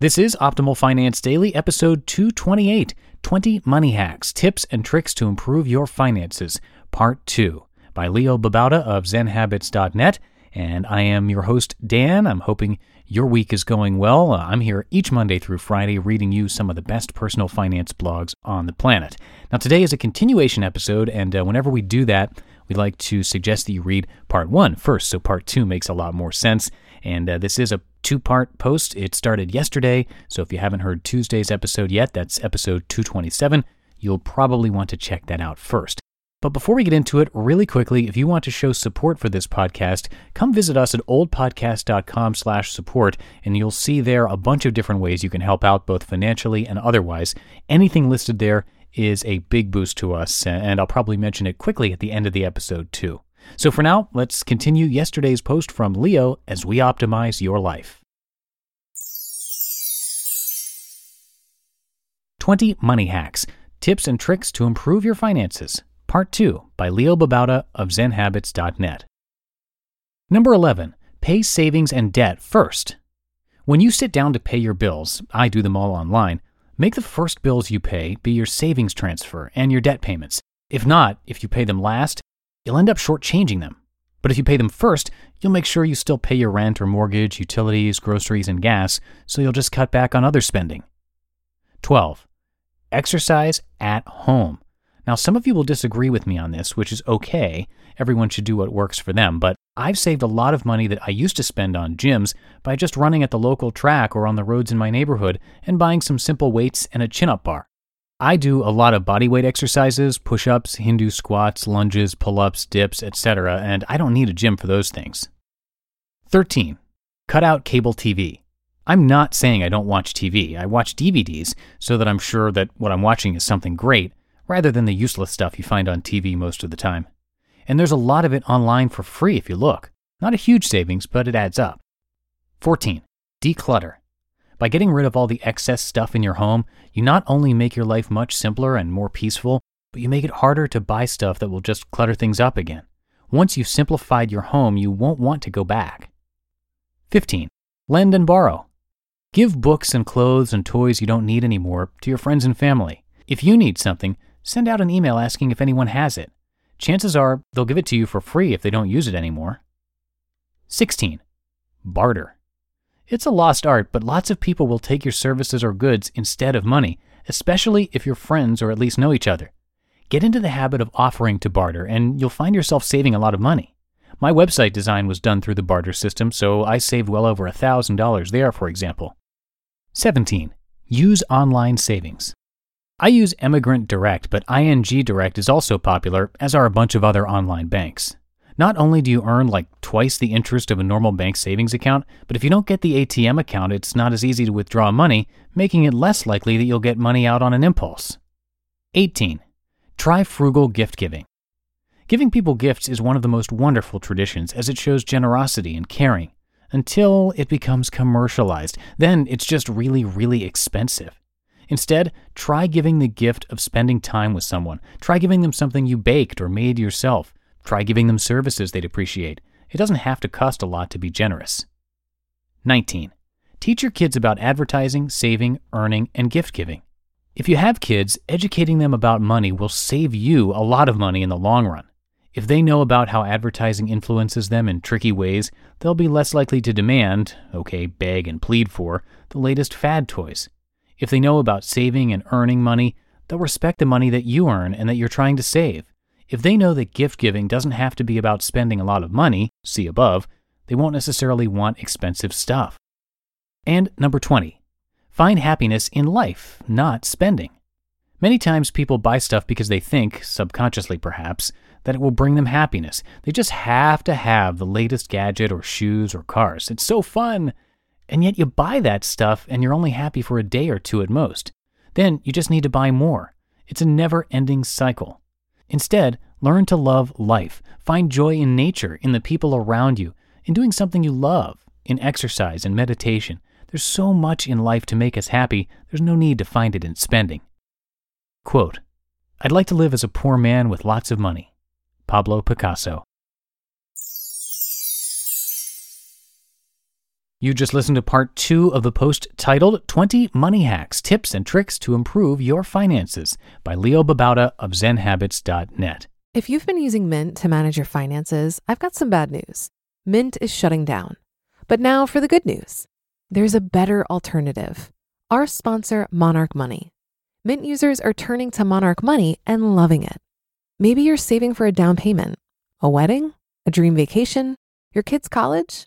This is Optimal Finance Daily, episode 228 20 Money Hacks, Tips and Tricks to Improve Your Finances, Part 2, by Leo Babauta of ZenHabits.net. And I am your host, Dan. I'm hoping your week is going well. Uh, I'm here each Monday through Friday reading you some of the best personal finance blogs on the planet. Now, today is a continuation episode, and uh, whenever we do that, we like to suggest that you read part one first, so part two makes a lot more sense. And uh, this is a two part post. It started yesterday, so if you haven't heard Tuesday's episode yet, that's episode 227. You'll probably want to check that out first. But before we get into it, really quickly, if you want to show support for this podcast, come visit us at oldpodcast.com slash support, and you'll see there a bunch of different ways you can help out both financially and otherwise. Anything listed there is a big boost to us, and I'll probably mention it quickly at the end of the episode too. So for now, let's continue yesterday's post from Leo as we optimize your life. 20 Money Hacks Tips and Tricks to Improve Your Finances, Part 2 by Leo Babauta of ZenHabits.net. Number 11. Pay savings and debt first. When you sit down to pay your bills, I do them all online, make the first bills you pay be your savings transfer and your debt payments. If not, if you pay them last, you'll end up shortchanging them. But if you pay them first, you'll make sure you still pay your rent or mortgage, utilities, groceries, and gas, so you'll just cut back on other spending. 12. Exercise at home. Now, some of you will disagree with me on this, which is okay. Everyone should do what works for them, but I've saved a lot of money that I used to spend on gyms by just running at the local track or on the roads in my neighborhood and buying some simple weights and a chin up bar. I do a lot of bodyweight exercises, push ups, Hindu squats, lunges, pull ups, dips, etc., and I don't need a gym for those things. 13. Cut out cable TV. I'm not saying I don't watch TV. I watch DVDs so that I'm sure that what I'm watching is something great, rather than the useless stuff you find on TV most of the time. And there's a lot of it online for free if you look. Not a huge savings, but it adds up. 14. Declutter. By getting rid of all the excess stuff in your home, you not only make your life much simpler and more peaceful, but you make it harder to buy stuff that will just clutter things up again. Once you've simplified your home, you won't want to go back. 15. Lend and borrow. Give books and clothes and toys you don't need anymore to your friends and family. If you need something, send out an email asking if anyone has it. Chances are they'll give it to you for free if they don't use it anymore. 16. Barter. It's a lost art, but lots of people will take your services or goods instead of money, especially if you're friends or at least know each other. Get into the habit of offering to barter, and you'll find yourself saving a lot of money. My website design was done through the barter system, so I saved well over $1,000 there, for example. 17. Use online savings. I use Emigrant Direct, but ING Direct is also popular, as are a bunch of other online banks. Not only do you earn like twice the interest of a normal bank savings account, but if you don't get the ATM account, it's not as easy to withdraw money, making it less likely that you'll get money out on an impulse. 18. Try frugal gift giving. Giving people gifts is one of the most wonderful traditions as it shows generosity and caring, until it becomes commercialized. Then it's just really, really expensive. Instead, try giving the gift of spending time with someone. Try giving them something you baked or made yourself. Try giving them services they'd appreciate. It doesn't have to cost a lot to be generous. 19. Teach your kids about advertising, saving, earning, and gift giving. If you have kids, educating them about money will save you a lot of money in the long run. If they know about how advertising influences them in tricky ways, they'll be less likely to demand, okay, beg and plead for, the latest fad toys. If they know about saving and earning money, they'll respect the money that you earn and that you're trying to save. If they know that gift giving doesn't have to be about spending a lot of money, see above, they won't necessarily want expensive stuff. And number 20, find happiness in life, not spending. Many times people buy stuff because they think, subconsciously perhaps, that it will bring them happiness. They just have to have the latest gadget or shoes or cars. It's so fun. And yet you buy that stuff and you're only happy for a day or two at most. Then you just need to buy more. It's a never ending cycle. Instead, learn to love life. Find joy in nature, in the people around you, in doing something you love, in exercise and meditation. There's so much in life to make us happy, there's no need to find it in spending. Quote I'd like to live as a poor man with lots of money. Pablo Picasso. You just listened to part two of the post titled 20 Money Hacks Tips and Tricks to Improve Your Finances by Leo Babauta of ZenHabits.net. If you've been using Mint to manage your finances, I've got some bad news. Mint is shutting down. But now for the good news there's a better alternative. Our sponsor, Monarch Money. Mint users are turning to Monarch Money and loving it. Maybe you're saving for a down payment, a wedding, a dream vacation, your kid's college.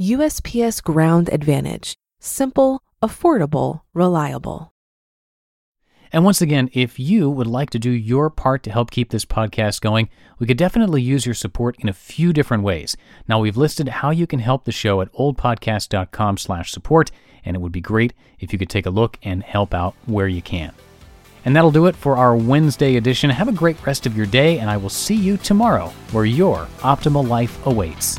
USPS Ground Advantage. Simple, affordable, reliable. And once again, if you would like to do your part to help keep this podcast going, we could definitely use your support in a few different ways. Now, we've listed how you can help the show at oldpodcast.com slash support, and it would be great if you could take a look and help out where you can. And that'll do it for our Wednesday edition. Have a great rest of your day, and I will see you tomorrow where your optimal life awaits.